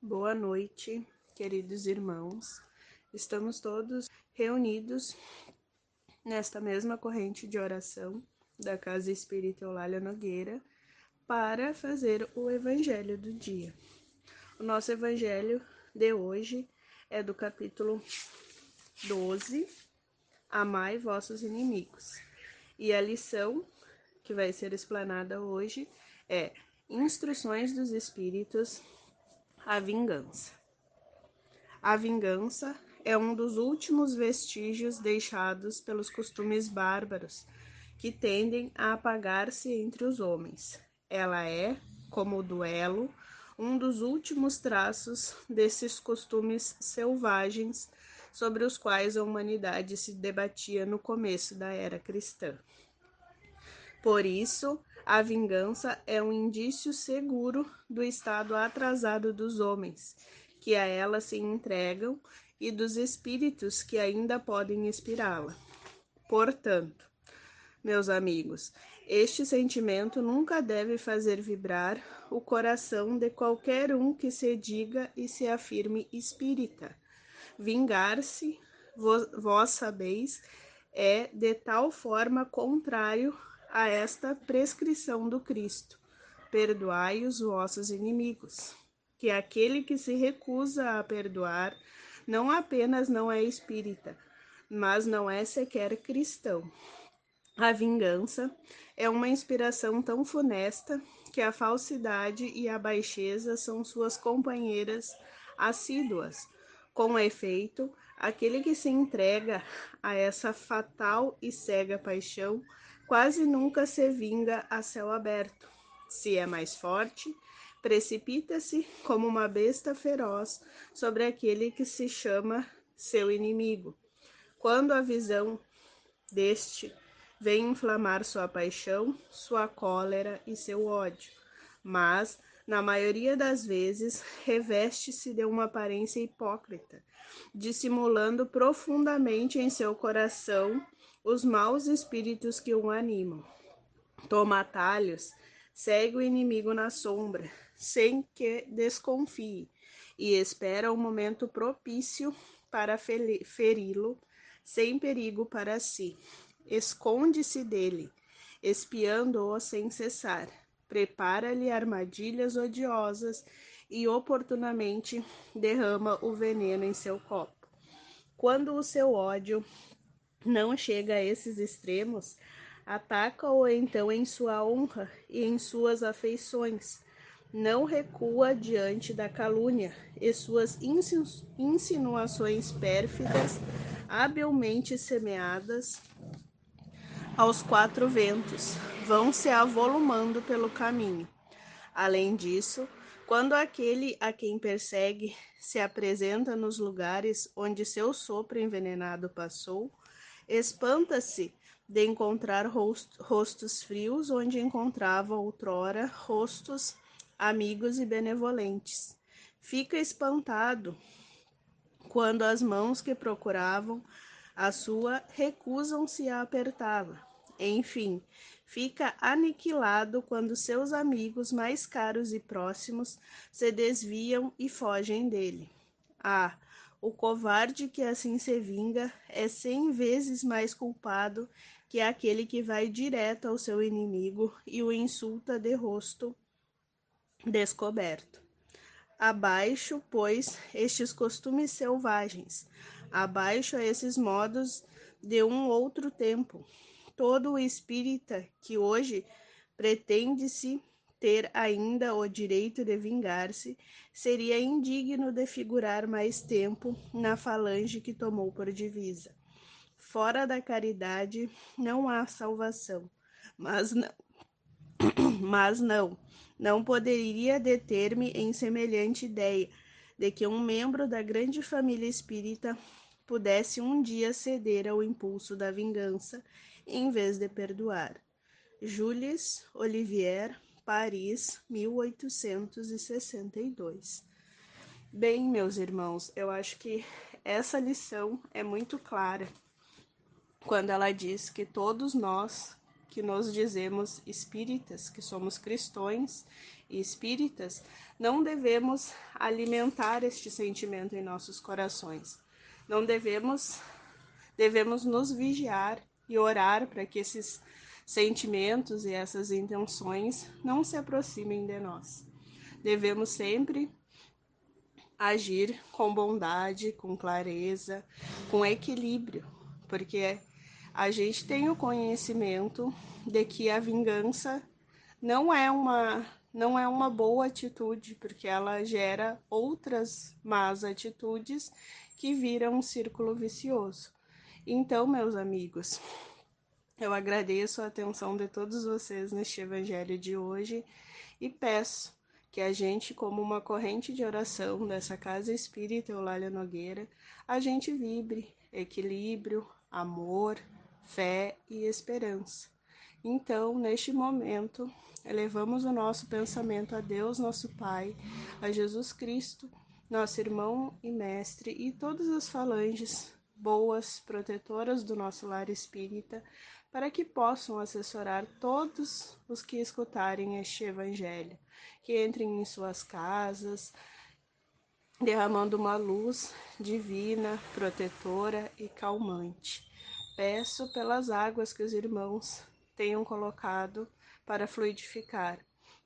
Boa noite, queridos irmãos. Estamos todos reunidos nesta mesma corrente de oração da Casa Espírita Eulália Nogueira para fazer o evangelho do dia. O nosso evangelho de hoje é do capítulo 12, Amai vossos inimigos. E a lição que vai ser explanada hoje é Instruções dos Espíritos a vingança. A vingança é um dos últimos vestígios deixados pelos costumes bárbaros que tendem a apagar-se entre os homens. Ela é, como o duelo, um dos últimos traços desses costumes selvagens sobre os quais a humanidade se debatia no começo da era cristã. Por isso, a vingança é um indício seguro do estado atrasado dos homens, que a ela se entregam, e dos espíritos que ainda podem inspirá-la. Portanto, meus amigos, este sentimento nunca deve fazer vibrar o coração de qualquer um que se diga e se afirme espírita. Vingar-se, vós sabeis, é de tal forma contrário a esta prescrição do Cristo: perdoai os vossos inimigos. Que aquele que se recusa a perdoar não apenas não é espírita, mas não é sequer cristão. A vingança é uma inspiração tão funesta que a falsidade e a baixeza são suas companheiras assíduas. Com efeito, aquele que se entrega a essa fatal e cega paixão quase nunca se vinga a céu aberto. Se é mais forte, precipita-se como uma besta feroz sobre aquele que se chama seu inimigo. Quando a visão deste vem inflamar sua paixão, sua cólera e seu ódio, mas, na maioria das vezes, reveste-se de uma aparência hipócrita, dissimulando profundamente em seu coração os maus espíritos que o animam. Toma atalhos, segue o inimigo na sombra, sem que desconfie, e espera o momento propício para feri-lo, sem perigo para si. Esconde-se dele, espiando-o sem cessar. Prepara-lhe armadilhas odiosas e oportunamente derrama o veneno em seu copo. Quando o seu ódio não chega a esses extremos, ataca-o então em sua honra e em suas afeições. Não recua diante da calúnia e suas insinuações pérfidas, habilmente semeadas aos quatro ventos, vão se avolumando pelo caminho. Além disso, quando aquele a quem persegue se apresenta nos lugares onde seu sopro envenenado passou, Espanta-se de encontrar rostos frios onde encontrava outrora rostos amigos e benevolentes. Fica espantado quando as mãos que procuravam a sua recusam-se a apertá-la. Enfim, fica aniquilado quando seus amigos mais caros e próximos se desviam e fogem dele. Ah, o covarde que assim se vinga é cem vezes mais culpado que aquele que vai direto ao seu inimigo e o insulta de rosto descoberto. Abaixo, pois, estes costumes selvagens, abaixo a esses modos de um outro tempo. Todo o espírita que hoje pretende-se ter ainda o direito de vingar-se, seria indigno de figurar mais tempo na falange que tomou por divisa. Fora da caridade não há salvação, mas não, mas não, não poderia deter-me em semelhante ideia de que um membro da grande família espírita pudesse um dia ceder ao impulso da vingança em vez de perdoar. Jules Olivier Paris, 1862. Bem, meus irmãos, eu acho que essa lição é muito clara quando ela diz que todos nós que nos dizemos espíritas, que somos cristãos e espíritas, não devemos alimentar este sentimento em nossos corações. Não devemos devemos nos vigiar e orar para que esses sentimentos e essas intenções não se aproximem de nós. Devemos sempre agir com bondade, com clareza, com equilíbrio, porque a gente tem o conhecimento de que a vingança não é uma não é uma boa atitude, porque ela gera outras más atitudes que viram um círculo vicioso. Então, meus amigos, eu agradeço a atenção de todos vocês neste evangelho de hoje e peço que a gente, como uma corrente de oração dessa casa espírita Eulália Nogueira, a gente vibre equilíbrio, amor, fé e esperança. Então, neste momento, elevamos o nosso pensamento a Deus, nosso Pai, a Jesus Cristo, nosso irmão e mestre, e todas as falanges boas, protetoras do nosso lar espírita, para que possam assessorar todos os que escutarem este Evangelho, que entrem em suas casas, derramando uma luz divina, protetora e calmante. Peço pelas águas que os irmãos tenham colocado para fluidificar,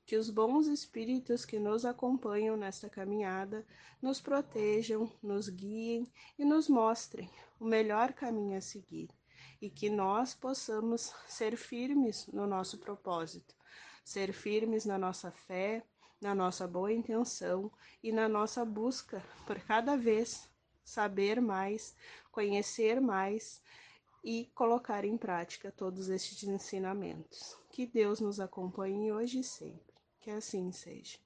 que os bons espíritos que nos acompanham nesta caminhada nos protejam, nos guiem e nos mostrem o melhor caminho a seguir e que nós possamos ser firmes no nosso propósito, ser firmes na nossa fé, na nossa boa intenção e na nossa busca por cada vez saber mais, conhecer mais e colocar em prática todos estes ensinamentos. Que Deus nos acompanhe hoje e sempre. Que assim seja.